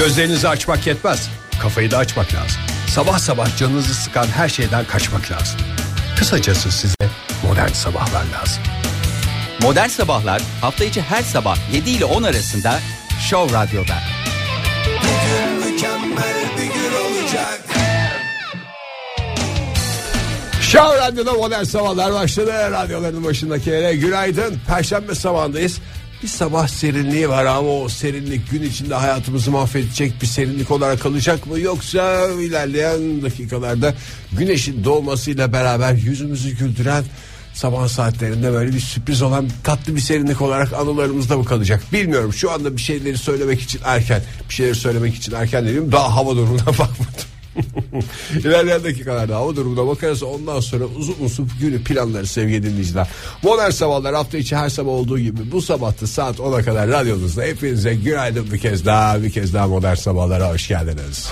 Gözlerinizi açmak yetmez. Kafayı da açmak lazım. Sabah sabah canınızı sıkan her şeyden kaçmak lazım. Kısacası size modern sabahlar lazım. Modern Sabahlar hafta içi her sabah 7 ile 10 arasında Show Radyo'da. Mükemmel bir gün olacak. Show Radyo'da modern sabahlar başladı. Radyoların başındakilere günaydın. Perşembe sabahındayız. Bir sabah serinliği var ama o serinlik gün içinde hayatımızı mahvedecek bir serinlik olarak kalacak mı? Yoksa ilerleyen dakikalarda güneşin doğmasıyla beraber yüzümüzü güldüren sabah saatlerinde böyle bir sürpriz olan tatlı bir serinlik olarak anılarımızda mı kalacak? Bilmiyorum şu anda bir şeyleri söylemek için erken. Bir şeyleri söylemek için erken dedim. Daha hava durumuna bakmadım. İlerleyen dakikalarda hava durumuna bakarız ondan sonra uzun uzun günü planları sevgili dinleyiciler. Modern sabahlar hafta içi her sabah olduğu gibi bu sabahta saat 10'a kadar radyonuzda hepinize günaydın bir kez daha bir kez daha modern sabahlara hoş geldiniz.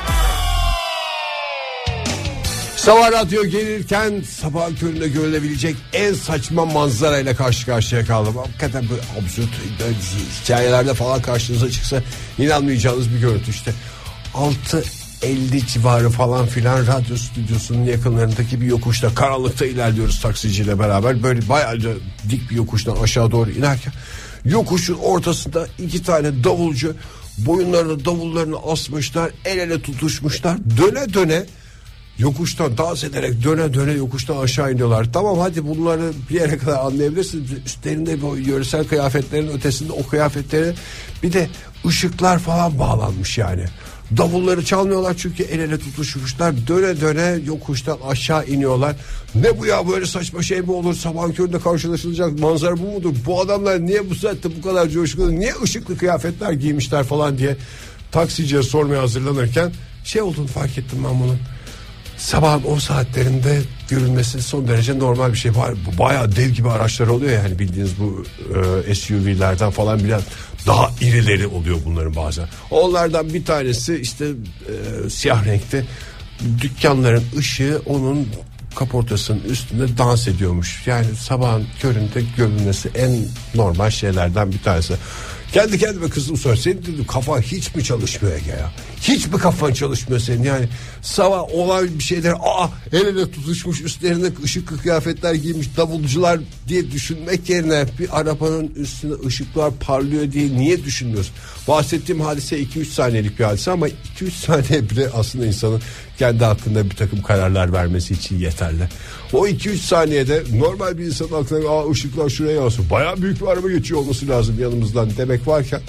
Sabah radyo gelirken sabah köründe görülebilecek en saçma manzarayla karşı karşıya kaldım. Hakikaten böyle absürt hikayelerde falan karşınıza çıksa inanmayacağınız bir görüntü işte. 6 50 civarı falan filan radyo stüdyosunun yakınlarındaki bir yokuşta karanlıkta ilerliyoruz taksiciyle beraber böyle bayağı dik bir yokuştan aşağı doğru inerken yokuşun ortasında iki tane davulcu boyunlarına davullarını asmışlar el ele tutuşmuşlar döne döne yokuştan dans ederek döne döne yokuştan aşağı iniyorlar. Tamam hadi bunları bir yere kadar anlayabilirsiniz. Üstlerinde bu yöresel kıyafetlerin ötesinde o kıyafetleri bir de ışıklar falan bağlanmış yani. Davulları çalmıyorlar çünkü el ele tutuşmuşlar. Döne döne yokuştan aşağı iniyorlar. Ne bu ya böyle saçma şey mi olur? Sabah köründe karşılaşılacak manzara bu mudur? Bu adamlar niye bu saatte bu kadar coşkulu? Niye ışıklı kıyafetler giymişler falan diye taksiciye sormaya hazırlanırken şey olduğunu fark ettim ben bunun. Sabahın o saatlerinde görülmesi son derece normal bir şey var. Bu bayağı dev gibi araçlar oluyor yani bildiğiniz bu e, SUV'lerden falan bile daha irileri oluyor bunların bazen. Onlardan bir tanesi işte e, siyah renkte dükkanların ışığı onun kaportasının üstünde dans ediyormuş. Yani sabahın köründe görülmesi en normal şeylerden bir tanesi. Kendi kendime kızım sor. Senin dedim kafa hiç mi çalışmıyor Ege ya? Hiç mi kafan çalışmıyor senin yani? Sabah olan bir şeyler aa el ele tutuşmuş üstlerine ışıklı kıyafetler giymiş davulcular diye düşünmek yerine bir arabanın üstüne ışıklar parlıyor diye niye düşünmüyorsun? Bahsettiğim hadise 2-3 saniyelik bir hadise ama 2-3 saniye bile aslında insanın kendi hakkında bir takım kararlar vermesi için yeterli. O 2-3 saniyede normal bir insanın aklına aa ışıklar şuraya olsun. Baya büyük bir araba geçiyor olması lazım yanımızdan demek varken.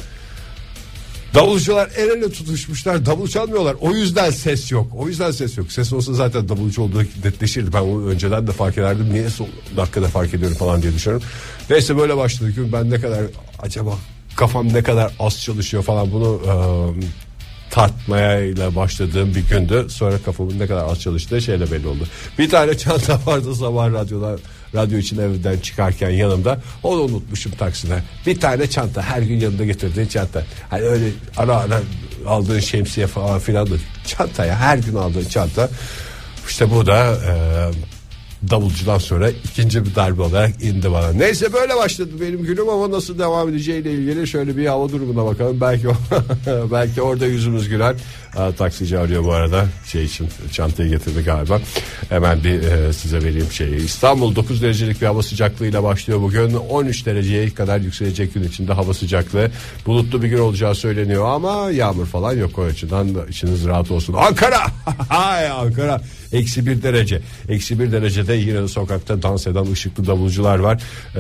Davulcular el ele tutuşmuşlar davul çalmıyorlar. O yüzden ses yok o yüzden ses yok. Ses olsa zaten davulcu olduğu netleşirdi ben onu önceden de fark ederdim. Niye son dakikada fark ediyorum falan diye düşünüyorum. Neyse böyle başladık. Ben ne kadar acaba kafam ne kadar az çalışıyor falan bunu e, tartmaya ile başladığım bir gündü. Sonra kafamın ne kadar az çalıştığı şeyle belli oldu. Bir tane çanta vardı sabah radyolar radyo için evden çıkarken yanımda. Onu unutmuşum takside. Bir tane çanta her gün yanında getirdiğin çanta. Hani öyle ara ara aldığın şemsiye falan filan da çantaya her gün aldığın çanta. İşte bu da e, davulcudan sonra ikinci bir darbe olarak indi bana. Neyse böyle başladı benim günüm ama nasıl devam edeceğiyle ilgili şöyle bir hava durumuna bakalım. Belki belki orada yüzümüz güler. Aa, taksici arıyor bu arada şey için çantayı getirdi galiba. Hemen bir e, size vereyim şeyi. İstanbul 9 derecelik bir hava sıcaklığıyla başlıyor bugün. 13 dereceye kadar yükselecek gün içinde hava sıcaklığı. Bulutlu bir gün olacağı söyleniyor ama yağmur falan yok o açıdan da içiniz rahat olsun. Ankara! Hay Ankara! Eksi bir derece. Eksi bir derecede yine de sokakta dans eden ışıklı davulcular var. Ee,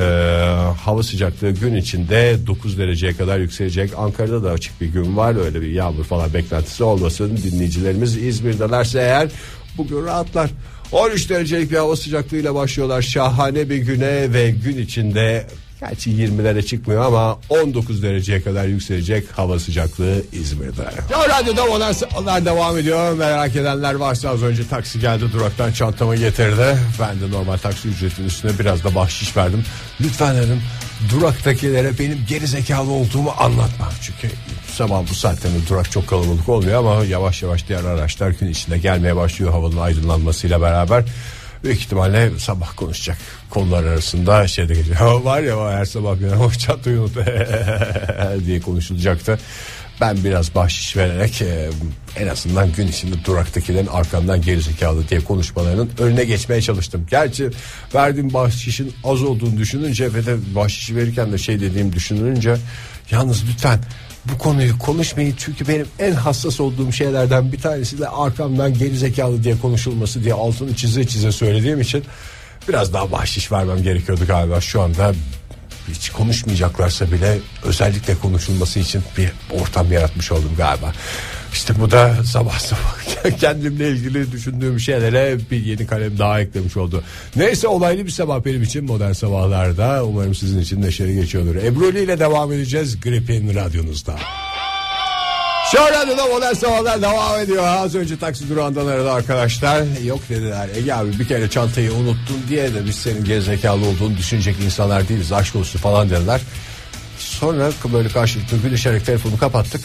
hava sıcaklığı gün içinde 9 dereceye kadar yükselecek. Ankara'da da açık bir gün var. Öyle bir yağmur falan beklentisi olmasın. Dinleyicilerimiz İzmir'delerse eğer bugün rahatlar. 13 derecelik bir hava sıcaklığıyla başlıyorlar. Şahane bir güne ve gün içinde Gerçi 20'lere çıkmıyor ama 19 dereceye kadar yükselecek hava sıcaklığı İzmir'de. Ya radyoda sabahlar devam ediyor. Merak edenler varsa az önce taksi geldi duraktan çantamı getirdi. Ben de normal taksi ücretinin üstüne biraz da bahşiş verdim. Lütfen dedim duraktakilere benim geri zekalı olduğumu anlatma. Çünkü sabah bu saatte durak çok kalabalık olmuyor ama yavaş yavaş diğer araçlar gün içinde gelmeye başlıyor havanın aydınlanmasıyla beraber. Büyük ihtimalle sabah konuşacak konular arasında şeyde geçiyor. Ha, var ya var her sabah bir o çantayı unut diye konuşulacaktı. ben biraz bahşiş vererek e, en azından gün içinde duraktakilerin arkamdan gerizekalı diye konuşmalarının önüne geçmeye çalıştım. Gerçi verdiğim bahşişin az olduğunu düşününce ve de bahşişi verirken de şey dediğim düşününce yalnız lütfen bu konuyu konuşmayın çünkü benim en hassas olduğum şeylerden bir tanesi de arkamdan gerizekalı diye konuşulması diye altını çize çize söylediğim için biraz daha bahşiş vermem gerekiyordu galiba şu anda hiç konuşmayacaklarsa bile özellikle konuşulması için bir ortam yaratmış oldum galiba. İşte bu da sabah sabah kendimle ilgili düşündüğüm şeylere bir yeni kalem daha eklemiş oldu. Neyse olaylı bir sabah benim için modern sabahlarda. Umarım sizin için neşeli geçiyordur. Ebru ile devam edeceğiz Gripin radyonuzda. Şu radyoda modern sabahlar devam ediyor. Az önce taksi durağından aradı arkadaşlar. Yok dediler. Ege abi bir kere çantayı unuttun diye de biz senin gerizekalı olduğunu düşünecek insanlar değiliz. Aşk olsun falan dediler. Sonra böyle karşılıklı gülüşerek telefonu kapattık.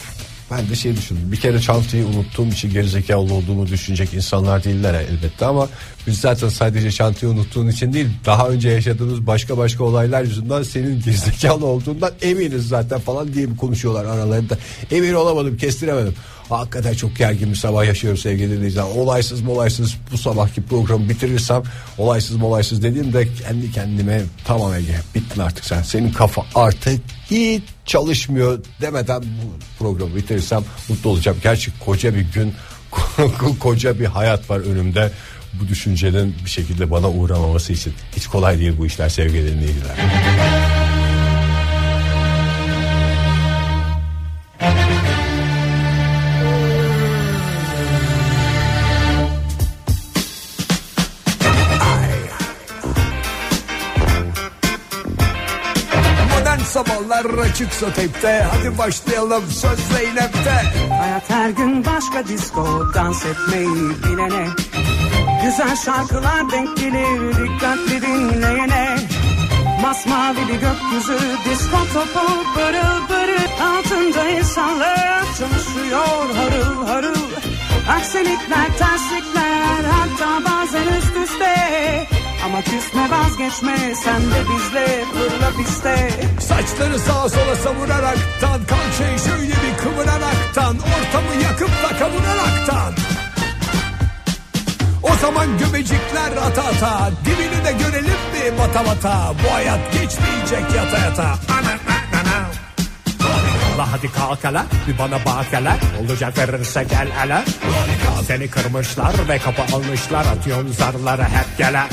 Ben de şey düşündüm. Bir kere çantayı unuttuğum için gerizekalı olduğumu düşünecek insanlar değiller elbette ama biz zaten sadece çantayı unuttuğun için değil daha önce yaşadığımız başka başka olaylar yüzünden senin gerizekalı olduğundan eminiz zaten falan diye konuşuyorlar aralarında. Emin olamadım kestiremedim. Hakikaten çok gergin bir sabah yaşıyorum sevgili dinleyiciler. Olaysız molaysız bu sabahki programı bitirirsem olaysız molaysız dediğimde kendi kendime tamam Ege bittin artık sen. Senin kafa artık hiç çalışmıyor demeden bu programı bitirirsem mutlu olacağım. Gerçi koca bir gün koca bir hayat var önümde. Bu düşüncenin bir şekilde bana uğramaması için hiç kolay değil bu işler sevgili dinleyiciler. Sabahlar açıksa tepte Hadi başlayalım söz Zeynep'te. Hayat her gün başka disco dans etmeyi bilene Güzel şarkılar denk gelir dikkatli dinleyene. Masmavi bir gökyüzü disco topu pırıl pırıl Altında insanlar çalışıyor harıl harıl. Aksilikler terslikler hatta bazen üst üste Ama küsme vazgeçme sen de bizle fırla piste. Saçları sağa sola savuraraktan Kalçayı şöyle bir kıvıraraktan Ortamı yakıp da kavunaraktan. O zaman göbecikler ata ata Dibini de görelim mi bata bata? Bu hayat geçmeyecek yata yata. Ana ana ana La hadi kalk hele bir bana bak hele. Olacak verirse gel hele. Seni kırmışlar ve kapı almışlar Atıyorsun zarları hep gele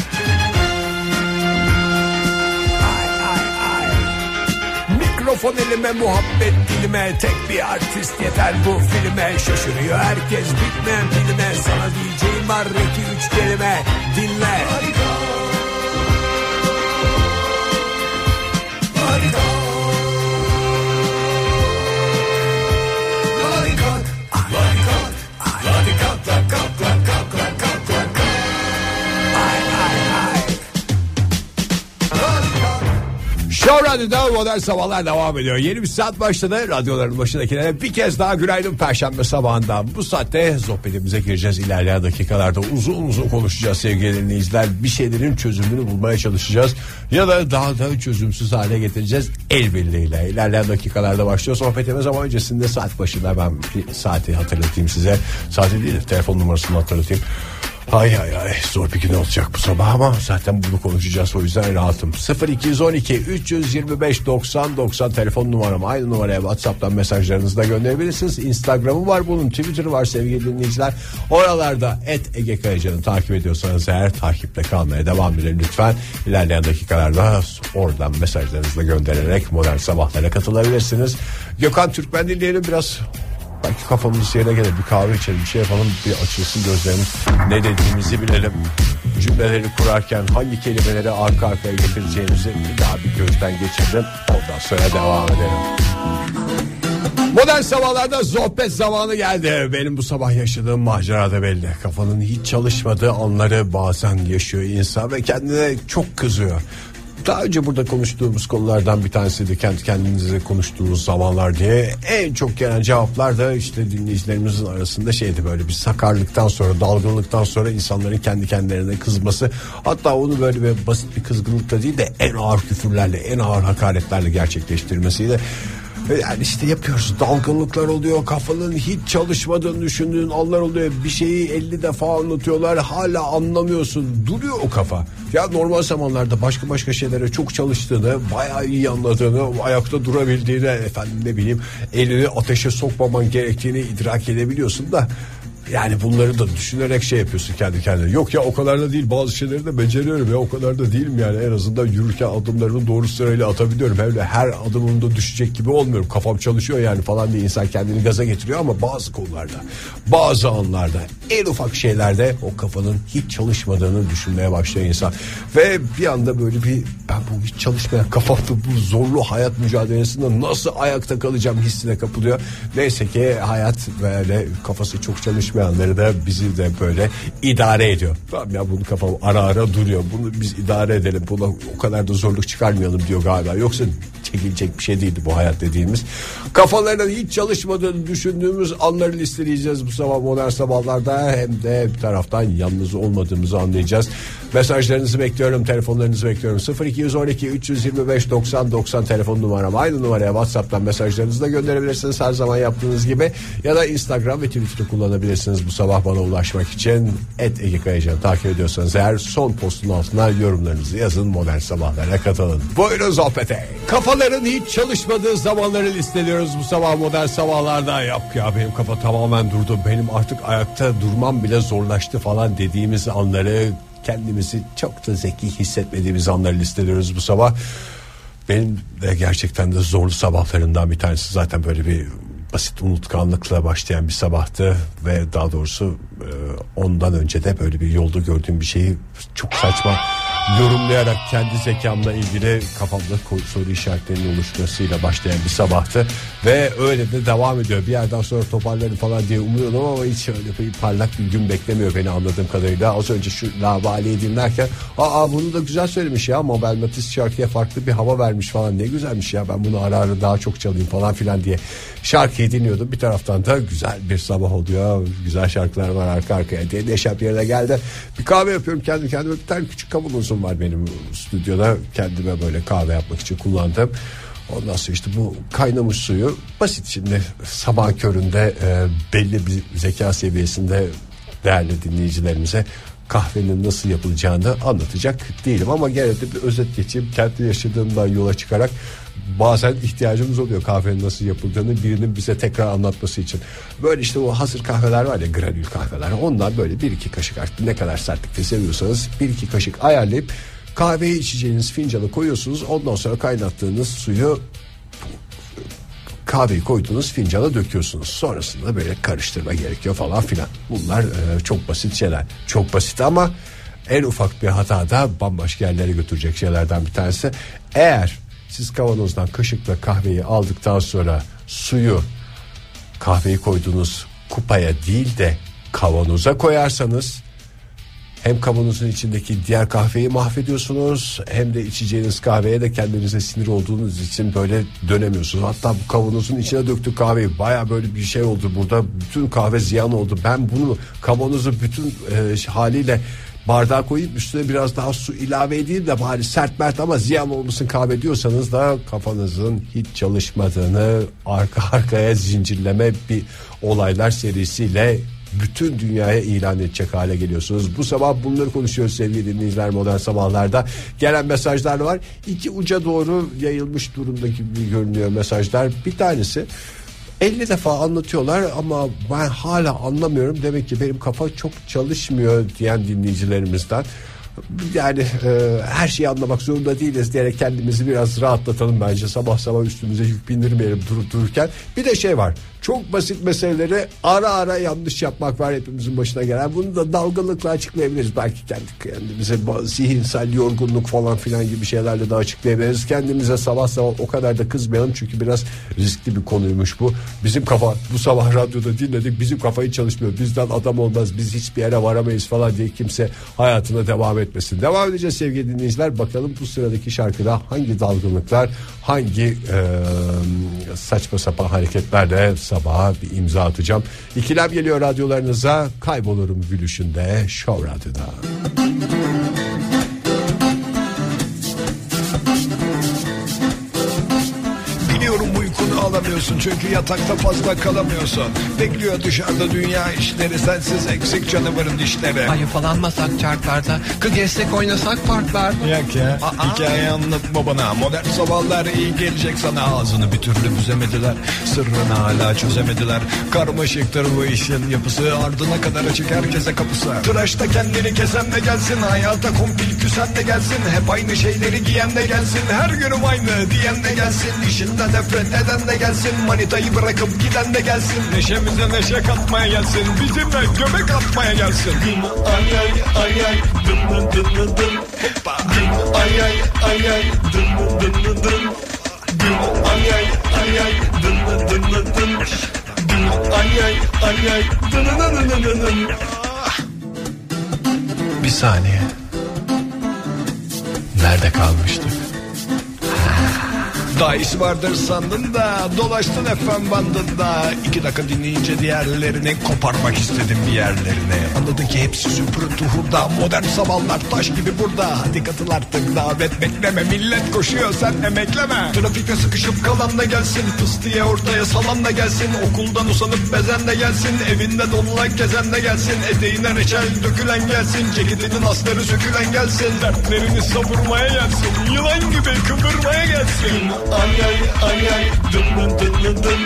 Mikrofon elime muhabbet dilime. Tek bir artist yeter bu filme. Şaşırıyor herkes bitmeyen filme Sana diyeceğim var iki üç kelime. Dinle. Harika Radyo'da modern sabahlar devam ediyor. Yeni bir saat başladı. Radyoların başındakilere bir kez daha günaydın Perşembe sabahından. Bu saatte sohbetimize gireceğiz. İlerleyen dakikalarda uzun uzun konuşacağız sevgili dinleyiciler. Bir şeylerin çözümünü bulmaya çalışacağız. Ya da daha da çözümsüz hale getireceğiz el birliğiyle. İlerleyen dakikalarda başlıyor sohbetimiz ama öncesinde saat başında ben bir saati hatırlatayım size. Saati değil telefon numarasını hatırlatayım. Ay ay ay zor bir gün olacak bu sabah ama zaten bunu konuşacağız o yüzden rahatım. 0212 325 90 90 telefon numaram aynı numaraya WhatsApp'tan mesajlarınızı da gönderebilirsiniz. Instagram'ı var bunun Twitter'ı var sevgili dinleyiciler. Oralarda et Ege Kayacan'ı takip ediyorsanız eğer takipte kalmaya devam edin lütfen. İlerleyen dakikalarda oradan mesajlarınızı da göndererek modern sabahlara katılabilirsiniz. Gökhan Türkmen dinleyelim biraz Belki kafamız yerine gelir bir kahve içelim bir şey yapalım bir açılsın gözlerimiz ne dediğimizi bilelim cümleleri kurarken hangi kelimeleri arka arkaya getireceğimizi bir daha bir gözden geçirelim ondan sonra devam edelim. Modern sabahlarda sohbet zamanı geldi. Benim bu sabah yaşadığım macera da belli. Kafanın hiç çalışmadığı anları bazen yaşıyor insan ve kendine çok kızıyor. Daha önce burada konuştuğumuz konulardan bir tanesi de kendi kendinize konuştuğunuz zamanlar diye. En çok gelen cevaplar da işte dinleyicilerimizin arasında şeydi böyle bir sakarlıktan sonra dalgınlıktan sonra insanların kendi kendilerine kızması. Hatta onu böyle bir basit bir kızgınlıkla değil de en ağır küfürlerle en ağır hakaretlerle gerçekleştirmesiydi. Yani işte yapıyoruz. Dalgınlıklar oluyor kafanın hiç çalışmadığını düşündüğün anlar oluyor. Bir şeyi 50 defa anlatıyorlar hala anlamıyorsun. Duruyor o kafa. Ya normal zamanlarda başka başka şeylere çok çalıştığını bayağı iyi anladığını ayakta durabildiğini efendim ne bileyim elini ateşe sokmaman gerektiğini idrak edebiliyorsun da yani bunları da düşünerek şey yapıyorsun kendi kendine. Yok ya o kadar da değil bazı şeyleri de beceriyorum ya o kadar da değilim yani en azından yürürken adımlarımı doğru sırayla atabiliyorum. Öyle her adımımda düşecek gibi olmuyorum. Kafam çalışıyor yani falan diye insan kendini gaza getiriyor ama bazı konularda bazı anlarda en ufak şeylerde o kafanın hiç çalışmadığını düşünmeye başlıyor insan. Ve bir anda böyle bir ben bu hiç çalışmayan kafamda bu zorlu hayat mücadelesinde nasıl ayakta kalacağım hissine kapılıyor. Neyse ki hayat böyle kafası çok çalışmayanları da bizi de böyle idare ediyor. Tamam ya bunu kafam ara ara duruyor. Bunu biz idare edelim. Buna o kadar da zorluk çıkarmayalım diyor galiba. Yoksa çekilecek bir şey değildi bu hayat dediğimiz. Kafalarının hiç çalışmadığını düşündüğümüz anları listeleyeceğiz bu sabah modern sabahlarda. Hem de bir taraftan yalnız olmadığımızı anlayacağız. Mesajlarınızı bekliyorum, telefonlarınızı bekliyorum. 0212 325 90 90 telefon numaram. Aynı numaraya WhatsApp'tan mesajlarınızı da gönderebilirsiniz her zaman yaptığınız gibi. Ya da Instagram ve Twitter'ı kullanabilirsiniz bu sabah bana ulaşmak için. Et Ege Kayacan'ı takip ediyorsanız eğer son postun altına yorumlarınızı yazın modern sabahlara katılın. Buyurun sohbete. Kafaların hiç çalışmadığı zamanları listeliyoruz bu sabah modern sabahlarda. Yap ya benim kafa tamamen durdu. Benim artık ayakta durmam bile zorlaştı falan dediğimiz anları kendimizi çok da zeki hissetmediğimiz anları listeliyoruz bu sabah. Benim de gerçekten de zorlu sabahlarından bir tanesi zaten böyle bir basit unutkanlıkla başlayan bir sabahtı ve daha doğrusu e, ondan önce de böyle bir yolda gördüğüm bir şeyi çok saçma yorumlayarak kendi zekamla ilgili kafamda soru işaretlerinin oluşmasıyla başlayan bir sabahtı ve öyle de devam ediyor. Bir yerden sonra toparlarım falan diye umuyordum ama hiç öyle bir parlak bir gün beklemiyor beni anladığım kadarıyla. Az önce şu labaliyi dinlerken aa bunu da güzel söylemiş ya Mabel Matiz şarkıya farklı bir hava vermiş falan ne güzelmiş ya ben bunu ara ara daha çok çalayım falan filan diye şarkıyı dinliyordum. Bir taraftan da güzel bir sabah oluyor. Güzel şarkılar var arka arkaya diye neşem yerine geldi. Bir kahve yapıyorum kendi kendime bir tane küçük kavanozum var benim stüdyoda kendime böyle kahve yapmak için kullandım. Ondan sonra işte bu kaynamış suyu basit şimdi sabah köründe e, belli bir zeka seviyesinde değerli dinleyicilerimize kahvenin nasıl yapılacağını anlatacak değilim ama gene de bir özet geçeyim. Kendi yaşadığımdan yola çıkarak bazen ihtiyacımız oluyor kahvenin nasıl yapıldığını birinin bize tekrar anlatması için. Böyle işte o hazır kahveler var ya granül kahveler. Ondan böyle bir iki kaşık artık ne kadar sertlikte seviyorsanız bir iki kaşık ayarlayıp kahveyi içeceğiniz fincanı koyuyorsunuz. Ondan sonra kaynattığınız suyu kahveyi koyduğunuz fincana döküyorsunuz. Sonrasında böyle karıştırma gerekiyor falan filan. Bunlar e, çok basit şeyler. Çok basit ama en ufak bir hata da bambaşka yerlere götürecek şeylerden bir tanesi. Eğer siz kavanozdan kaşıkla kahveyi aldıktan sonra suyu kahveyi koyduğunuz kupaya değil de kavanoza koyarsanız hem kavanozun içindeki diğer kahveyi mahvediyorsunuz hem de içeceğiniz kahveye de kendinize sinir olduğunuz için böyle dönemiyorsunuz. Hatta bu kavanozun içine döktük kahveyi baya böyle bir şey oldu burada bütün kahve ziyan oldu. Ben bunu kavanozu bütün e, haliyle bardağa koyup üstüne biraz daha su ilave edeyim de bari sert mert ama ziyan olmasın kahve diyorsanız da kafanızın hiç çalışmadığını arka arkaya zincirleme bir olaylar serisiyle bütün dünyaya ilan edecek hale geliyorsunuz. Bu sabah bunları konuşuyoruz sevgili dinleyiciler modern sabahlarda. Gelen mesajlar var. İki uca doğru yayılmış durumda gibi görünüyor mesajlar. Bir tanesi 50 defa anlatıyorlar ama ben hala anlamıyorum. Demek ki benim kafa çok çalışmıyor diyen dinleyicilerimizden. Yani e, her şeyi anlamak zorunda değiliz diyerek kendimizi biraz rahatlatalım bence. Sabah sabah üstümüze yük bindirmeyelim durup dururken. Bir de şey var. Çok basit meseleleri ara ara yanlış yapmak var hepimizin başına gelen. Bunu da dalgınlıkla açıklayabiliriz. Belki kendi kendimize zihinsel yorgunluk falan filan gibi şeylerle de açıklayabiliriz. Kendimize sabah sabah o kadar da kızmayalım. Çünkü biraz riskli bir konuymuş bu. Bizim kafa bu sabah radyoda dinledik. Bizim kafayı çalışmıyor. Bizden adam olmaz. Biz hiçbir yere varamayız falan diye kimse hayatına devam etmesin. Devam edeceğiz sevgili dinleyiciler. Bakalım bu sıradaki şarkıda hangi dalgınlıklar, hangi e, saçma sapan hareketlerle sabaha bir imza atacağım. İkilem geliyor radyolarınıza. Kaybolurum gülüşünde Show Radyo'da. Alamıyorsun çünkü yatakta fazla kalamıyorsun. Bekliyor dışarıda dünya işleri sensiz eksik canavarın dişleri. Ayıfalanmasak çarklarda Kız gezsek oynasak parklar. Yak ya hikaye anlatma bana. Modern sabahlar iyi gelecek sana. Ağzını bir türlü büzemediler. Sırrını hala çözemediler. Karmaşıktır bu işin yapısı. Ardına kadar açık herkese kapısı. Tıraşta kendini kesen de gelsin. Hayata kompil küsen de gelsin. Hep aynı şeyleri giyen de gelsin. Her günüm aynı diyen de gelsin. İşinden nefret eden de gelsin Manitayı bırakıp giden de gelsin Neşemize neşe katmaya gelsin Bizimle göbek atmaya gelsin Ay ay ay ay Dım dım dım dım dım Hoppa Ay ay ay ay Dım dım dım dım dım Dım ay ay ay ay dım dım dım dım Dım ay ay ay ay Dım dım dım dım dım Bir saniye Nerede kalmıştık Daha iyisi vardır sandın da Dolaştın efendim bandında. İki dakika dinleyince diğerlerini Koparmak istedim bir yerlerine. Anladın ki hepsi süpürüntü hurda Modern sabahlar taş gibi burada. Hadi katıl artık davet bekleme Millet koşuyor sen emekleme. Trafikte sıkışıp kalan da gelsin Fıstıya ortaya salan da gelsin. Okuldan usanıp bezen de gelsin Evinde donulan kezen de gelsin. Eteğine reçel dökülen gelsin Ceketinin asları sökülen gelsin. Dertlerini savurmaya gelsin Yılan gibi kıvırmaya gelsin Ay ay ay ay Dım dım dım dım dım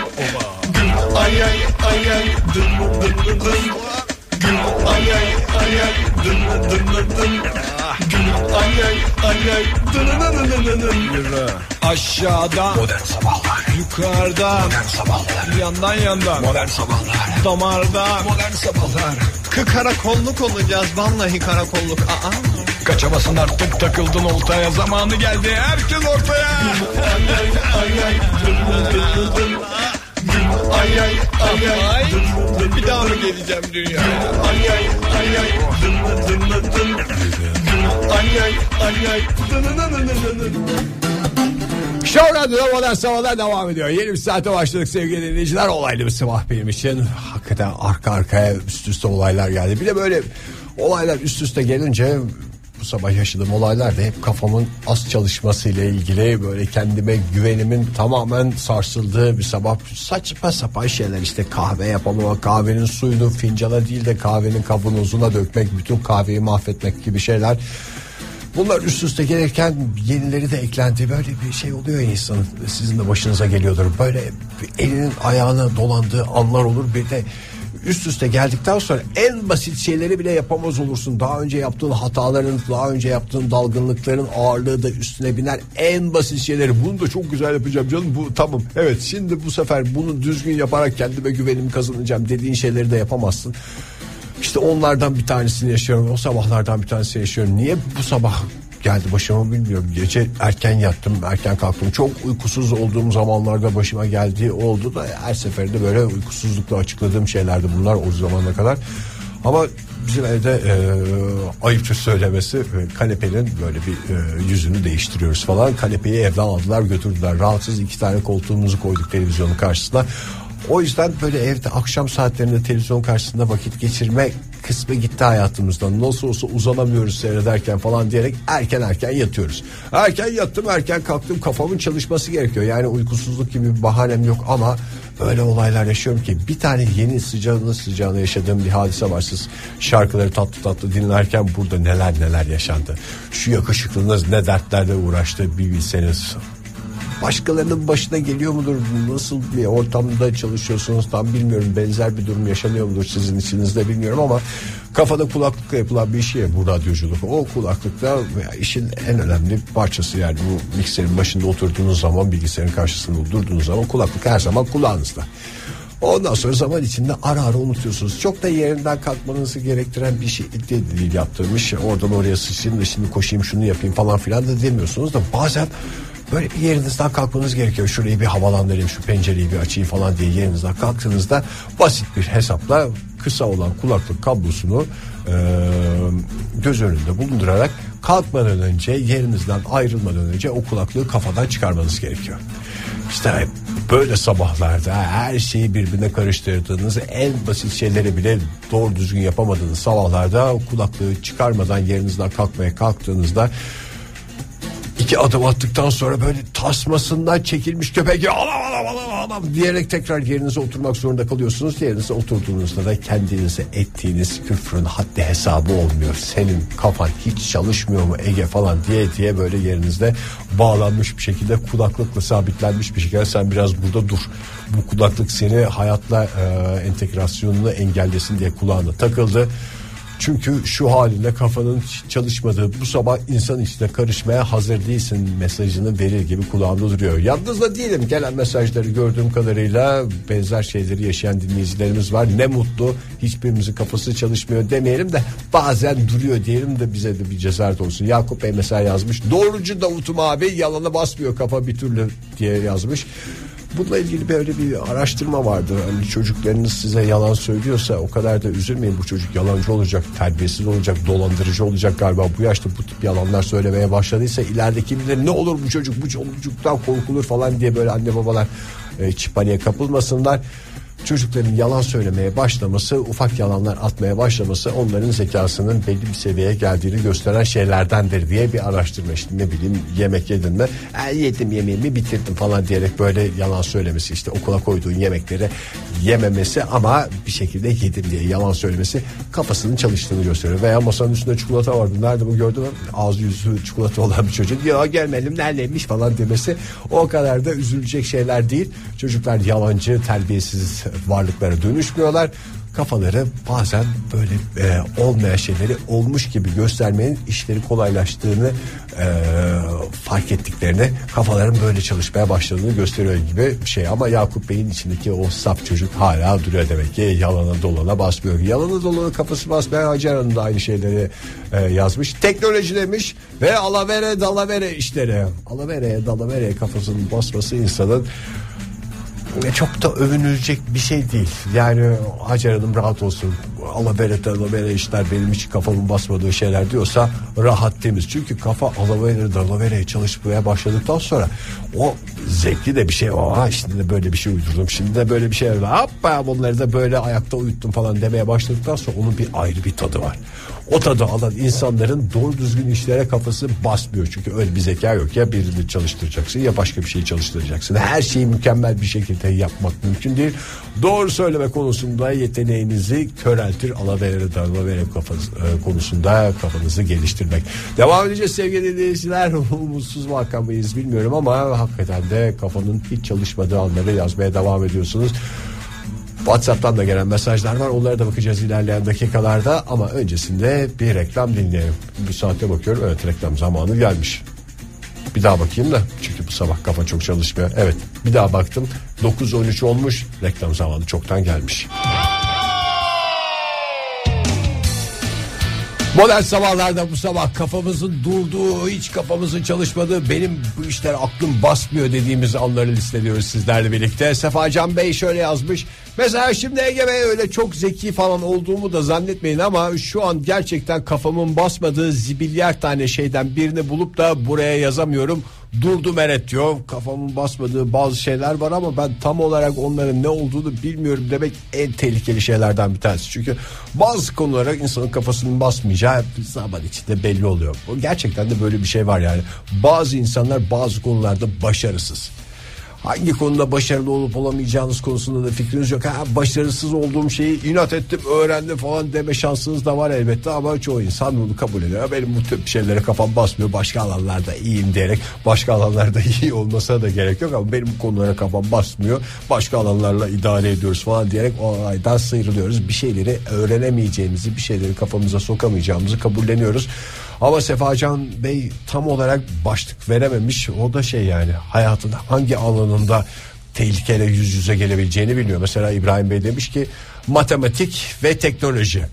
Güm ay ay ay ay Dım dım dım dım dım Güm ay ay ay ay dım dım dım Güm ay ay ay ay dım dım dım dım Aşağıda Modern sabahlar Yukarıda Modern sabahlar Yandan yandan Modern sabahlar Damarda Modern sabahlar Kı karakolluk olacağız Vallahi karakolluk Aa. Kaçamasın artık takıldın oltaya Zamanı geldi herkes ortaya Ay ay ay ay dım dım dım Güm ay ay ay ay Bir daha mı geleceğim dünyaya Ay ay ay ay dım dım dım Güm ay ay ay ay Dım dım dım dım dım Show Radyo'da modern sabahlar devam ediyor. Yeni bir saate başladık sevgili dinleyiciler. Olaylı bir sabah benim için. Hakikaten arka arkaya üst üste olaylar geldi. Bir de böyle olaylar üst üste gelince bu sabah yaşadığım olaylar da hep kafamın az çalışmasıyla ilgili böyle kendime güvenimin tamamen sarsıldığı bir sabah saçma sapan şeyler işte kahve yapamama kahvenin suyunu fincana değil de kahvenin kavanozuna dökmek bütün kahveyi mahvetmek gibi şeyler Bunlar üst üste gelirken yenileri de eklendi. Böyle bir şey oluyor ya insanın. Sizin de başınıza geliyordur. Böyle elinin ayağına dolandığı anlar olur. Bir de üst üste geldikten sonra en basit şeyleri bile yapamaz olursun. Daha önce yaptığın hataların, daha önce yaptığın dalgınlıkların ağırlığı da üstüne biner. En basit şeyleri bunu da çok güzel yapacağım canım. Bu tamam. Evet şimdi bu sefer bunu düzgün yaparak kendime güvenimi kazanacağım dediğin şeyleri de yapamazsın. İşte onlardan bir tanesini yaşıyorum. O sabahlardan bir tanesini yaşıyorum. Niye bu sabah geldi başıma bilmiyorum. Gece erken yattım, erken kalktım. Çok uykusuz olduğum zamanlarda başıma geldiği oldu da her seferinde böyle uykusuzlukla açıkladığım şeylerdi bunlar o zamana kadar. Ama bizim evde e, ayıptır söylemesi e, kanepenin böyle bir e, yüzünü değiştiriyoruz falan. Kanepeyi evden aldılar götürdüler. Rahatsız iki tane koltuğumuzu koyduk televizyonun karşısına. O yüzden böyle evde akşam saatlerinde televizyon karşısında vakit geçirme kısmı gitti hayatımızdan. Nasıl olsa uzanamıyoruz seyrederken falan diyerek erken erken yatıyoruz. Erken yattım erken kalktım kafamın çalışması gerekiyor. Yani uykusuzluk gibi bir bahanem yok ama öyle olaylar yaşıyorum ki bir tane yeni sıcağını sıcağını yaşadığım bir hadise var. Siz şarkıları tatlı tatlı dinlerken burada neler neler yaşandı. Şu yakışıklınız ne dertlerle uğraştı bir bilseniz başkalarının başına geliyor mudur? Nasıl bir ortamda çalışıyorsunuz tam bilmiyorum. Benzer bir durum yaşanıyor mudur sizin içinizde bilmiyorum ama kafada kulaklıkla yapılan bir şey bu radyoculuk. O kulaklıkta işin en önemli parçası yani bu mikserin başında oturduğunuz zaman bilgisayarın karşısında durduğunuz zaman kulaklık her zaman kulağınızda. Ondan sonra zaman içinde ara ara unutuyorsunuz. Çok da yerinden kalkmanızı gerektiren bir şey de değil yaptığım iş. Oradan oraya sıçayım da şimdi koşayım şunu yapayım falan filan da demiyorsunuz da bazen böyle bir yerinizden kalkmanız gerekiyor. Şurayı bir havalandırayım şu pencereyi bir açayım falan diye yerinizden kalktığınızda basit bir hesapla kısa olan kulaklık kablosunu e, göz önünde bulundurarak kalkmadan önce yerinizden ayrılmadan önce o kulaklığı kafadan çıkarmanız gerekiyor. İşte böyle sabahlarda her şeyi birbirine karıştırdığınız en basit şeyleri bile doğru düzgün yapamadığınız sabahlarda kulaklığı çıkarmadan yerinizden kalkmaya kalktığınızda İki adım attıktan sonra böyle tasmasından çekilmiş köpek alam alam alam alam diyerek tekrar yerinize oturmak zorunda kalıyorsunuz. Yerinize oturduğunuzda da kendinize ettiğiniz küfrün haddi hesabı olmuyor. Senin kafan hiç çalışmıyor mu Ege falan diye diye böyle yerinizde bağlanmış bir şekilde kulaklıkla sabitlenmiş bir şekilde sen biraz burada dur. Bu kulaklık seni hayatla e, entegrasyonunu engellesin diye kulağına takıldı. Çünkü şu halinde kafanın çalışmadığı bu sabah insan içine karışmaya hazır değilsin mesajını verir gibi kulağımda duruyor. Yalnız da değilim gelen mesajları gördüğüm kadarıyla benzer şeyleri yaşayan dinleyicilerimiz var. Ne mutlu hiçbirimizin kafası çalışmıyor demeyelim de bazen duruyor diyelim de bize de bir cesaret olsun. Yakup Bey mesela yazmış doğrucu Davut'um abi yalana basmıyor kafa bir türlü diye yazmış. Bununla ilgili böyle bir araştırma vardı. Hani çocuklarınız size yalan söylüyorsa o kadar da üzülmeyin. Bu çocuk yalancı olacak, terbiyesiz olacak, dolandırıcı olacak galiba. Bu yaşta bu tip yalanlar söylemeye başladıysa ileride kim bilir ne olur bu çocuk, bu çocuktan korkulur falan diye böyle anne babalar e, paniğe kapılmasınlar. Çocukların yalan söylemeye başlaması, ufak yalanlar atmaya başlaması onların zekasının belli bir seviyeye geldiğini gösteren şeylerdendir diye bir araştırma işte ne bileyim yemek yedin mi? E, yedim yemeğimi bitirdim falan diyerek böyle yalan söylemesi işte okula koyduğun yemekleri yememesi ama bir şekilde yedim diye yalan söylemesi kafasının çalıştığını gösteriyor. Veya masanın üstünde çikolata vardı. Nerede bu gördün mü? Ağzı yüzü çikolata olan bir çocuk. Ya gelmedim neredeymiş falan demesi o kadar da üzülecek şeyler değil. Çocuklar yalancı, terbiyesiz varlıklara dönüşmüyorlar. Kafaları bazen böyle e, olmayan şeyleri olmuş gibi göstermenin işleri kolaylaştığını e, fark ettiklerini kafaların böyle çalışmaya başladığını gösteriyor gibi bir şey ama Yakup Bey'in içindeki o saf çocuk hala duruyor demek ki yalana dolana basmıyor. Yalana dolana kafası basmayan Hacer Hanım da aynı şeyleri e, yazmış. Teknoloji demiş ve alavere dalavere işleri. Alavereye dalavereye kafasının basması insanın çok da övünülecek bir şey değil. Yani Hacer Hanım rahat olsun. Alabere dalavere işler benim hiç kafamın basmadığı şeyler diyorsa rahat temiz. Çünkü kafa alavere dalavereye çalışmaya başladıktan sonra o zevkli de bir şey. Aa şimdi de böyle bir şey uydurdum. Şimdi de böyle bir şey Hoppa bunları da böyle ayakta uyuttum falan demeye başladıktan sonra onun bir ayrı bir tadı var. O tadı alan insanların doğru düzgün işlere kafası basmıyor. Çünkü öyle bir zeka yok. Ya birini çalıştıracaksın ya başka bir şeyi çalıştıracaksın. Her şeyi mükemmel bir şekilde yapmak mümkün değil. Doğru söyleme konusunda yeteneğinizi köreltir. Alavere dalavere kafası, e, konusunda kafanızı geliştirmek. Devam edeceğiz sevgili dinleyiciler. Umutsuz vaka mıyız bilmiyorum ama hakikaten de kafanın hiç çalışmadığı anları yazmaya devam ediyorsunuz. WhatsApp'tan da gelen mesajlar var. Onlara da bakacağız ilerleyen dakikalarda. Ama öncesinde bir reklam dinleyelim. Bir saate bakıyorum. Evet reklam zamanı gelmiş. Bir daha bakayım da çünkü bu sabah kafa çok çalışmıyor. Evet bir daha baktım 9-13 olmuş reklam zamanı çoktan gelmiş. Modern sabahlarda bu sabah kafamızın durduğu, hiç kafamızın çalışmadığı, benim bu işler aklım basmıyor dediğimiz anları listeliyoruz sizlerle birlikte. Sefacan Bey şöyle yazmış. Mesela şimdi Ege Bey öyle çok zeki falan olduğumu da zannetmeyin ama şu an gerçekten kafamın basmadığı zibilyar tane şeyden birini bulup da buraya yazamıyorum. Durdu Meret diyor. Kafamın basmadığı bazı şeyler var ama ben tam olarak onların ne olduğunu bilmiyorum demek en tehlikeli şeylerden bir tanesi. Çünkü bazı konulara insanın kafasının basmayacağı zaman içinde belli oluyor. Gerçekten de böyle bir şey var yani. Bazı insanlar bazı konularda başarısız. Hangi konuda başarılı olup olamayacağınız konusunda da fikriniz yok. Ha, başarısız olduğum şeyi inat ettim öğrendim falan deme şansınız da var elbette ama çoğu insan bunu kabul ediyor. Benim bu tip şeylere kafam basmıyor başka alanlarda iyiyim diyerek başka alanlarda iyi olmasına da gerek yok ama benim bu konulara kafam basmıyor. Başka alanlarla idare ediyoruz falan diyerek o olaydan sıyrılıyoruz. Bir şeyleri öğrenemeyeceğimizi bir şeyleri kafamıza sokamayacağımızı kabulleniyoruz. Ama Sefacan Bey tam olarak başlık verememiş. O da şey yani hayatın hangi alanında tehlikeyle yüz yüze gelebileceğini bilmiyor. Mesela İbrahim Bey demiş ki matematik ve teknoloji.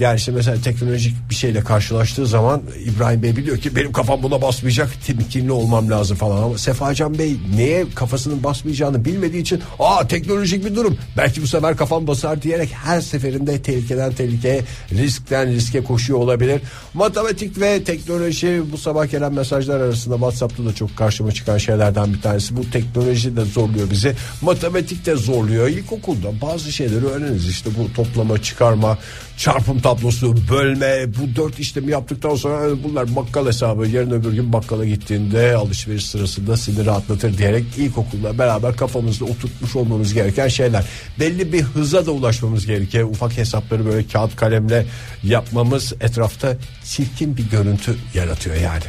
Yani işte mesela teknolojik bir şeyle karşılaştığı zaman İbrahim Bey biliyor ki benim kafam buna basmayacak temkinli olmam lazım falan ama Sefacan Bey neye kafasının basmayacağını bilmediği için aa teknolojik bir durum belki bu sefer kafam basar diyerek her seferinde tehlikeden tehlikeye riskten riske koşuyor olabilir. Matematik ve teknoloji bu sabah gelen mesajlar arasında WhatsApp'ta da çok karşıma çıkan şeylerden bir tanesi. Bu teknoloji de zorluyor bizi. Matematik de zorluyor. İlkokulda bazı şeyleri öğreniriz işte bu toplama çıkarma çarpım tablosu, bölme bu dört işlemi yaptıktan sonra "Ee, bunlar bakkal hesabı yarın öbür gün bakkala gittiğinde alışveriş sırasında seni rahatlatır diyerek ilkokulla beraber kafamızda oturtmuş olmamız gereken şeyler. Belli bir hıza da ulaşmamız gerekiyor. Ufak hesapları böyle kağıt kalemle yapmamız etrafta çirkin bir görüntü yaratıyor yani.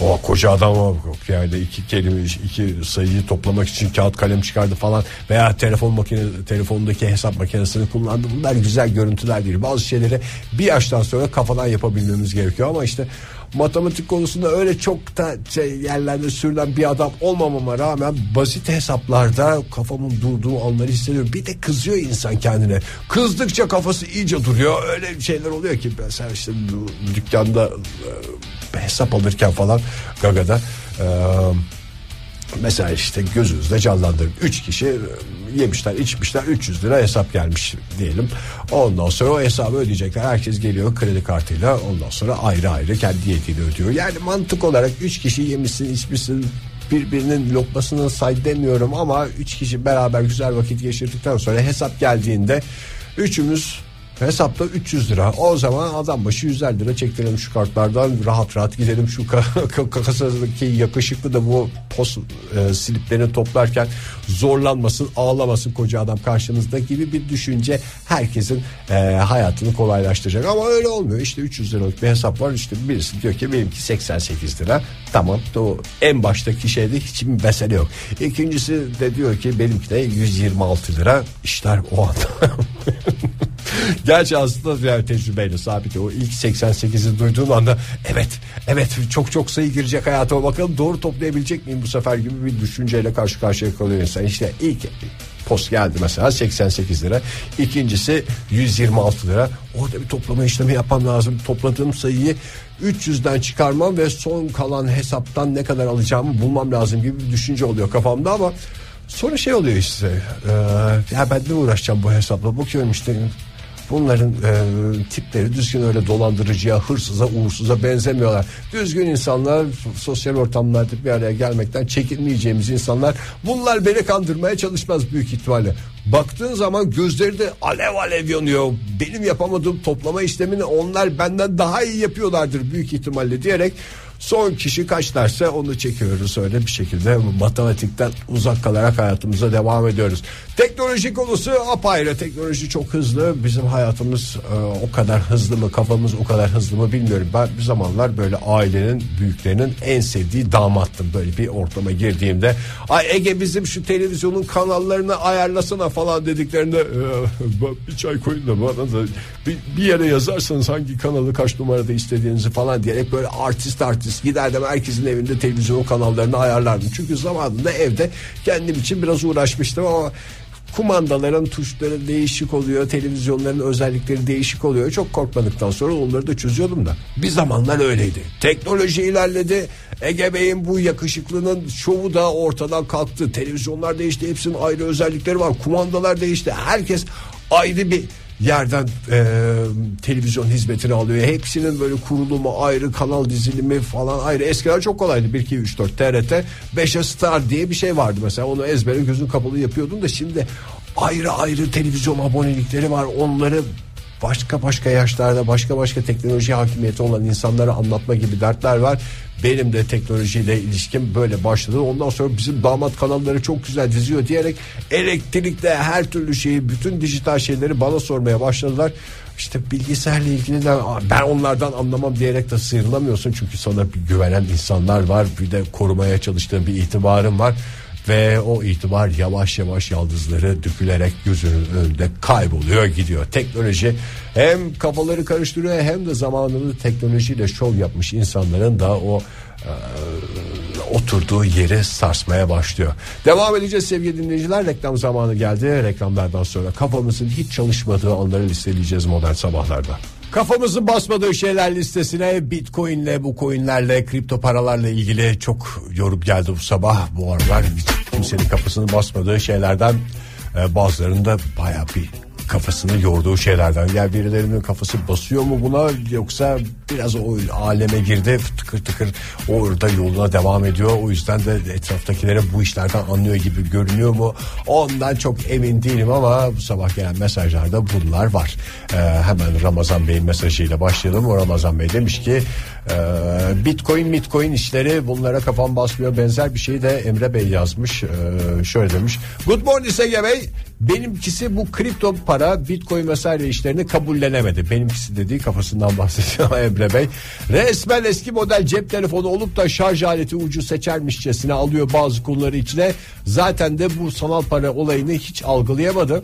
O koca adam o yani iki kelime iki sayıyı toplamak için kağıt kalem çıkardı falan veya telefon makine telefondaki hesap makinesini kullandı. Bunlar güzel görüntüler değil. Bazı şeyleri bir yaştan sonra kafadan yapabilmemiz gerekiyor ama işte matematik konusunda öyle çok da şey yerlerde sürülen bir adam olmamama rağmen basit hesaplarda kafamın durduğu anları hissediyorum. Bir de kızıyor insan kendine. Kızdıkça kafası iyice duruyor. Öyle şeyler oluyor ki mesela işte dükkanda e, hesap alırken falan Gaga'da e, mesela işte gözünüzde canlandırın. 3 kişi yemişler içmişler 300 lira hesap gelmiş diyelim. Ondan sonra o hesabı ödeyecekler. Herkes geliyor kredi kartıyla. Ondan sonra ayrı ayrı kendi niyetiyle ödüyor. Yani mantık olarak 3 kişi yemişsin içmişsin birbirinin lokmasını say demiyorum ama 3 kişi beraber güzel vakit geçirdikten sonra hesap geldiğinde üçümüz Hesapta 300 lira. O zaman adam başı 100 lira çektirelim şu kartlardan. Rahat rahat gidelim şu ka- ka- kasadaki yakışıklı da bu pos e, sliplerini toplarken zorlanmasın ağlamasın koca adam karşımızda gibi bir düşünce herkesin e, hayatını kolaylaştıracak. Ama öyle olmuyor. İşte 300 liralık bir hesap var. İşte birisi diyor ki benimki 88 lira. Tamam. O en baştaki şeyde hiçbir mesele yok. İkincisi de diyor ki benimki de 126 lira. İşler o anda Gerçi aslında yani tecrübeyle sabit. O ilk 88'i duyduğun anda evet evet çok çok sayı girecek hayatıma bakalım. Doğru toplayabilecek miyim bu sefer gibi bir düşünceyle karşı karşıya kalıyor insan. İşte ilk post geldi mesela 88 lira. İkincisi 126 lira. Orada bir toplama işlemi yapmam lazım. Topladığım sayıyı 300'den çıkarmam ve son kalan hesaptan ne kadar alacağımı bulmam lazım gibi bir düşünce oluyor kafamda ama sonra şey oluyor işte e, ya ben ne uğraşacağım bu hesapla? Bakıyorum işte Bunların e, tipleri düzgün öyle dolandırıcıya, hırsıza, uğursuza benzemiyorlar. Düzgün insanlar sosyal ortamlarda bir araya gelmekten çekinmeyeceğimiz insanlar. Bunlar beni kandırmaya çalışmaz büyük ihtimalle. Baktığın zaman gözleri de alev alev yanıyor. Benim yapamadığım toplama işlemini onlar benden daha iyi yapıyorlardır büyük ihtimalle diyerek Son kişi kaç derse onu çekiyoruz öyle bir şekilde matematikten uzak kalarak hayatımıza devam ediyoruz. Teknoloji konusu apayrı. Teknoloji çok hızlı. Bizim hayatımız e, o kadar hızlı mı kafamız o kadar hızlı mı bilmiyorum. Ben bir zamanlar böyle ailenin büyüklerinin en sevdiği damattım. Böyle bir ortama girdiğimde ay Ege bizim şu televizyonun kanallarını ayarlasana falan dediklerinde "Ee, bir çay koyun da bana da bir, bir yere yazarsanız hangi kanalı kaç numarada istediğinizi falan diyerek böyle artist artist giderdim herkesin evinde televizyon kanallarını ayarlardım. Çünkü zamanında evde kendim için biraz uğraşmıştım ama kumandaların tuşları değişik oluyor televizyonların özellikleri değişik oluyor. Çok korkmadıktan sonra onları da çözüyordum da. Bir zamanlar öyleydi. Teknoloji ilerledi. Ege Bey'in bu yakışıklının şovu da ortadan kalktı. Televizyonlar değişti hepsinin ayrı özellikleri var. Kumandalar değişti. Herkes ayrı bir yerden e, televizyon hizmetini alıyor. Hepsinin böyle kurulumu ayrı kanal dizilimi falan ayrı. Eskiden çok kolaydı. 1 2 3 4 TRT 5'e Star diye bir şey vardı mesela. Onu ezbere gözün kapalı yapıyordun da şimdi ayrı ayrı televizyon abonelikleri var. Onları başka başka yaşlarda başka başka teknoloji hakimiyeti olan insanlara anlatma gibi dertler var. Benim de teknolojiyle ilişkim böyle başladı. Ondan sonra bizim damat kanalları çok güzel diziyor diyerek elektrikle her türlü şeyi bütün dijital şeyleri bana sormaya başladılar. İşte bilgisayarla ilgili de ben onlardan anlamam diyerek de sıyrılamıyorsun. Çünkü sana bir güvenen insanlar var. Bir de korumaya çalıştığın bir itibarın var ve o itibar yavaş yavaş yaldızları dökülerek gözünün önünde kayboluyor gidiyor. Teknoloji hem kafaları karıştırıyor hem de zamanını teknolojiyle şov yapmış insanların da o e, oturduğu yeri sarsmaya başlıyor. Devam edeceğiz sevgili dinleyiciler. Reklam zamanı geldi. Reklamlardan sonra kafamızın hiç çalışmadığı anları listeleyeceğiz modern sabahlarda. Kafamızın basmadığı şeyler listesine bitcoinle bu coinlerle kripto paralarla ilgili çok yorum geldi bu sabah. Bu aralar hiç kimsenin kafasını basmadığı şeylerden e, bazılarında baya bir kafasını yorduğu şeylerden. Yani birilerinin kafası basıyor mu buna yoksa biraz o aleme girdi tıkır tıkır orada yoluna devam ediyor. O yüzden de etraftakilere bu işlerden anlıyor gibi görünüyor mu? Ondan çok emin değilim ama bu sabah gelen mesajlarda bunlar var. Ee, hemen Ramazan Bey'in mesajıyla başlayalım. O Ramazan Bey demiş ki e, Bitcoin Bitcoin işleri bunlara kafam basmıyor. Benzer bir şeyi de Emre Bey yazmış. Ee, şöyle demiş. Good morning Ege Bey. Benimkisi bu kripto para Bitcoin vesaire işlerini kabullenemedi. Benimkisi dediği kafasından bahsediyor Emre Bey. Resmen eski model cep telefonu olup da şarj aleti ucu seçermişçesine alıyor bazı konuları içine. Zaten de bu sanal para olayını hiç algılayamadı.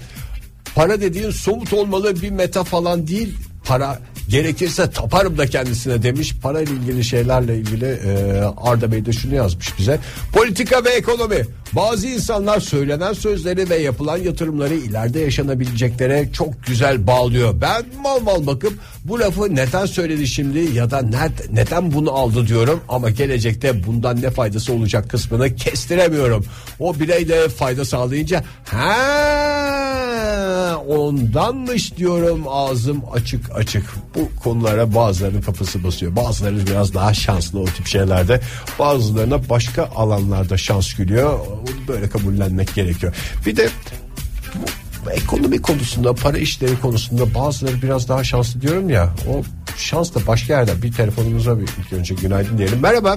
Para dediğin somut olmalı bir meta falan değil. Para gerekirse taparım da kendisine demiş. Para ile ilgili şeylerle ilgili e, Arda Bey de şunu yazmış bize. Politika ve ekonomi. Bazı insanlar söylenen sözleri ve yapılan yatırımları ileride yaşanabileceklere çok güzel bağlıyor. Ben mal mal bakıp bu lafı neden söyledi şimdi ya da nerede, neden bunu aldı diyorum ama gelecekte bundan ne faydası olacak kısmını kestiremiyorum. O birey de fayda sağlayınca ha ondanmış diyorum ağzım açık açık. Bu konulara bazılarının kafası basıyor. Bazıları biraz daha şanslı o tip şeylerde. Bazılarına başka alanlarda şans gülüyor. Onu böyle kabullenmek gerekiyor. Bir de bu ekonomi konusunda para işleri konusunda bazıları biraz daha şanslı diyorum ya o şans da başka yerden bir telefonumuza bir ilk önce günaydın diyelim merhaba.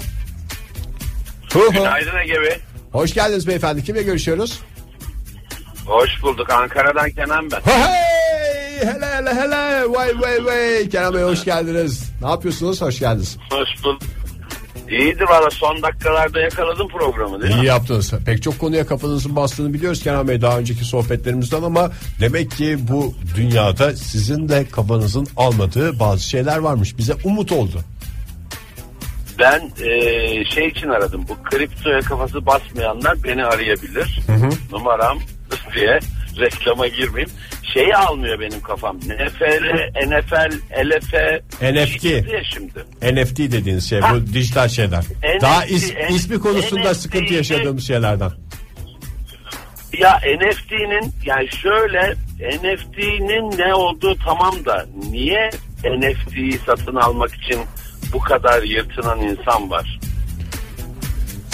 Günaydın Ege Bey. hoş geldiniz beyefendi kimle görüşüyoruz Hoş bulduk. Ankara'dan Kenan ben. Hele hele hele vay vay vay Kenan Bey hoş geldiniz ne yapıyorsunuz hoş geldiniz Hoş bulduk. İyidir valla son dakikalarda yakaladım programı değil İyi mi? yaptınız. Pek çok konuya kafanızın bastığını biliyoruz Kenan Bey daha önceki sohbetlerimizden ama demek ki bu dünyada sizin de kafanızın almadığı bazı şeyler varmış. Bize umut oldu. Ben eee, şey için aradım. Bu kriptoya kafası basmayanlar beni arayabilir. Numaram diye reklama girmeyeyim. Şeyi almıyor benim kafam. NFL, NFL, LF. NFT. Şimdi. NFT dediğiniz şey Ha. bu dijital şeyler. NFT, Daha is- ismi konusunda NFT, sıkıntı yaşadığımız şeylerden. Ya NFT'nin yani şöyle NFT'nin ne olduğu tamam da niye NFT'yi satın almak için bu kadar yırtınan insan var?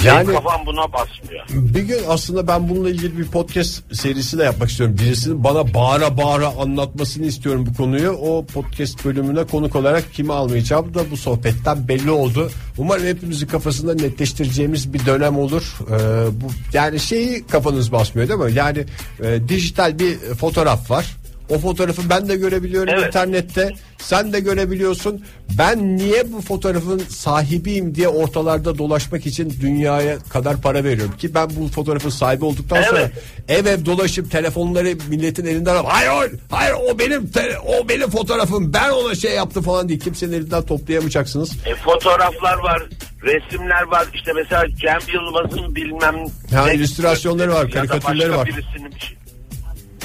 Yani Benim kafam buna basmıyor. bir gün aslında ben bununla ilgili bir podcast serisi de yapmak istiyorum. Birisinin bana bağıra bağıra anlatmasını istiyorum bu konuyu. O podcast bölümüne konuk olarak kimi almayacağım da bu sohbetten belli oldu. Umarım hepimizin kafasında netleştireceğimiz bir dönem olur. Ee, bu yani şeyi kafanız basmıyor değil mi? Yani e, dijital bir fotoğraf var. O fotoğrafı ben de görebiliyorum Evet. internette. Sen de görebiliyorsun. Ben niye bu fotoğrafın sahibiyim diye ortalarda dolaşmak için dünyaya kadar para veriyorum ki ben bu fotoğrafın sahibi olduktan sonra Evet. ev ev dolaşıp telefonları milletin elinden alıp hayır hayır o benim o benim fotoğrafım ben ona şey yaptım falan diye kimsenin elinden toplayamayacaksınız. E, fotoğraflar var, resimler var. İşte mesela Cem Yılmaz'ın bilmem Ha, ne- illüstrasyonları var, karikatürleri var. birisinin bir şey.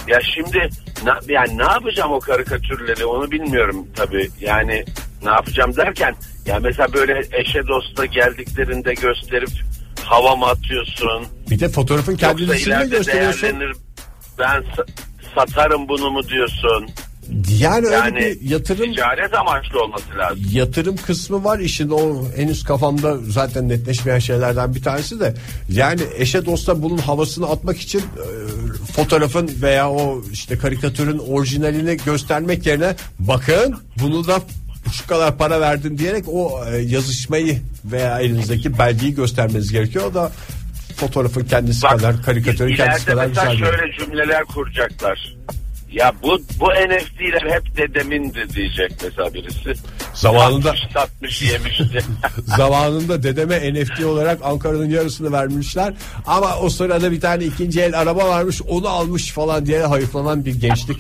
Ya şimdi na, yani ne yapacağım o karikatürleri onu bilmiyorum tabii. Yani ne yapacağım derken ya mesela böyle eşe dosta geldiklerinde gösterip hava mı atıyorsun? Bir de fotoğrafın kendisini ileride gösteriyorsun. değerlenir ben sa- satarım bunu mu diyorsun? Yani, öyle Yani bir yatırım ticaret amaçlı olması lazım. yatırım kısmı var işin o henüz kafamda zaten netleşmeyen şeylerden bir tanesi de yani eşe dosta bunun havasını atmak için e, fotoğrafın veya o işte karikatürün orijinalini göstermek yerine bakın bunu da şu kadar para verdim diyerek o e, yazışmayı veya elinizdeki belgeyi göstermeniz gerekiyor o da fotoğrafın kendisi Bak, kadar karikatürün kendisi kadar güzel. şöyle cümleler kuracaklar. Ya bu bu NFT'ler hep dedemindi diyecek mesela birisi. Zamanında- Satmış, satmış yemişti. Zamanında dedeme NFT olarak Ankara'nın yarısını vermişler. Ama o sırada bir tane ikinci el araba varmış onu almış falan diye hayıflanan bir gençlik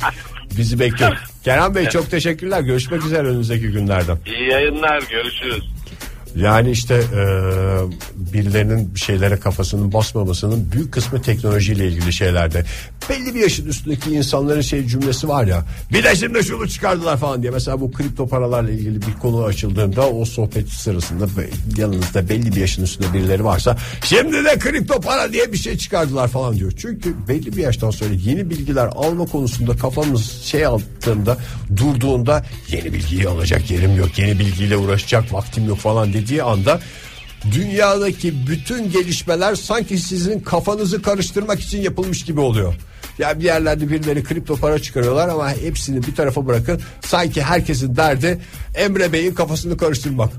bizi bekliyor. Kenan Bey çok teşekkürler. Görüşmek üzere önümüzdeki günlerden. İyi yayınlar görüşürüz. Yani işte e, birilerinin bir şeylere kafasının basmamasının büyük kısmı teknolojiyle ilgili şeylerde. Belli bir yaşın üstündeki insanların şey cümlesi var ya. Bir de şimdi şunu çıkardılar falan diye. Mesela bu kripto paralarla ilgili bir konu açıldığında o sohbet sırasında yanınızda belli bir yaşın üstünde birileri varsa şimdi de kripto para diye bir şey çıkardılar falan diyor. Çünkü belli bir yaştan sonra yeni bilgiler alma konusunda kafamız şey altında durduğunda yeni bilgiyi alacak yerim yok. Yeni bilgiyle uğraşacak vaktim yok falan dediği anda dünyadaki bütün gelişmeler sanki sizin kafanızı karıştırmak için yapılmış gibi oluyor. Ya bir yerlerde birileri kripto para çıkarıyorlar ama hepsini bir tarafa bırakın. Sanki herkesin derdi Emre Bey'in kafasını karıştırmak.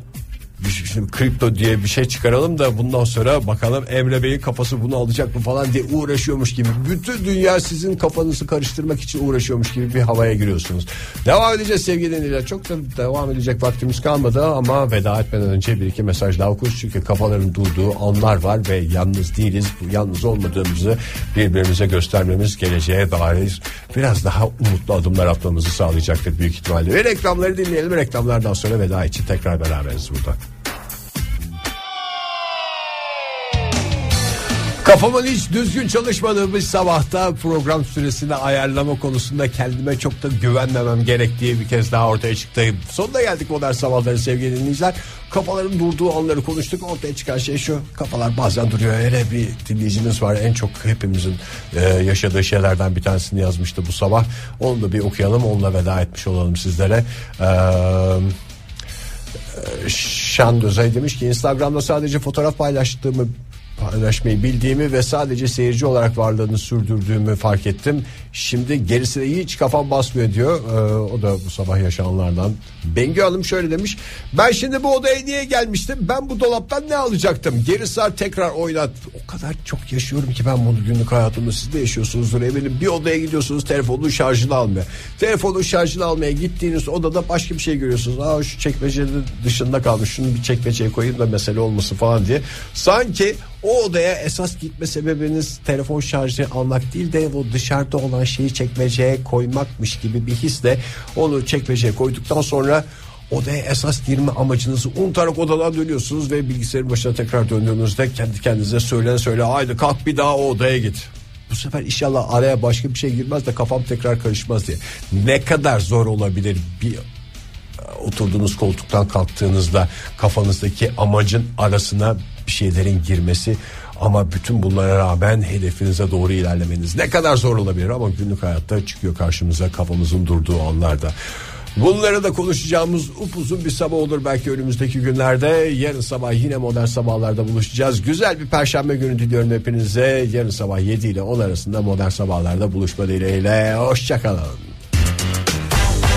Şimdi kripto diye bir şey çıkaralım da bundan sonra bakalım Emre Bey'in kafası bunu alacak mı falan diye uğraşıyormuş gibi. Bütün dünya sizin kafanızı karıştırmak için uğraşıyormuş gibi bir havaya giriyorsunuz. Devam edeceğiz sevgili dinleyiciler. Çok da devam edecek vaktimiz kalmadı ama veda etmeden önce bir iki mesaj daha okuruz. Çünkü kafaların durduğu anlar var ve yalnız değiliz. Bu yalnız olmadığımızı birbirimize göstermemiz geleceğe dair biraz daha umutlu adımlar atmamızı sağlayacaktır büyük ihtimalle. Ve reklamları dinleyelim. Reklamlardan sonra veda için tekrar beraberiz burada. Kafamın hiç düzgün çalışmadığı bir sabahta program süresini ayarlama konusunda kendime çok da güvenmemem gerektiği bir kez daha ortaya çıktı. Sonuna geldik modern sabahların sevgili dinleyiciler. Kafaların durduğu anları konuştuk. Ortaya çıkan şey şu. Kafalar bazen duruyor. Hele bir dinleyicimiz var. En çok hepimizin e, yaşadığı şeylerden bir tanesini yazmıştı bu sabah. Onu da bir okuyalım. Onunla veda etmiş olalım sizlere. Eee Şan Dözay demiş ki Instagram'da sadece fotoğraf paylaştığımı paylaşmayı bildiğimi ve sadece seyirci olarak varlığını sürdürdüğümü fark ettim. Şimdi gerisine hiç kafam basmıyor diyor. Ee, o da bu sabah yaşananlardan. Bengü Hanım şöyle demiş. Ben şimdi bu odaya niye gelmiştim? Ben bu dolaptan ne alacaktım? Geri tekrar oynat. O kadar çok yaşıyorum ki ben bunu günlük hayatımda siz de yaşıyorsunuzdur eminim. Bir odaya gidiyorsunuz telefonun şarjını almaya. Telefonun şarjını almaya gittiğiniz odada başka bir şey görüyorsunuz. Aa şu çekmecenin dışında kalmış. Şunu bir çekmeceye koyayım da mesele olmasın falan diye. Sanki o odaya esas gitme sebebiniz telefon şarjı almak değil de o dışarıda olan şeyi çekmeceye koymakmış gibi bir hisle onu çekmeceye koyduktan sonra odaya esas girme amacınızı unutarak odadan dönüyorsunuz ve bilgisayarın başına tekrar döndüğünüzde kendi kendinize söylene söyle haydi kalk bir daha o odaya git. Bu sefer inşallah araya başka bir şey girmez de kafam tekrar karışmaz diye. Ne kadar zor olabilir bir oturduğunuz koltuktan kalktığınızda kafanızdaki amacın arasına bir şeylerin girmesi ama bütün bunlara rağmen hedefinize doğru ilerlemeniz ne kadar zor olabilir ama günlük hayatta çıkıyor karşımıza kafamızın durduğu anlarda. Bunları da konuşacağımız upuzun bir sabah olur belki önümüzdeki günlerde. Yarın sabah yine modern sabahlarda buluşacağız. Güzel bir perşembe günü diliyorum hepinize. Yarın sabah 7 ile 10 arasında modern sabahlarda buluşma dileğiyle. Hoşçakalın.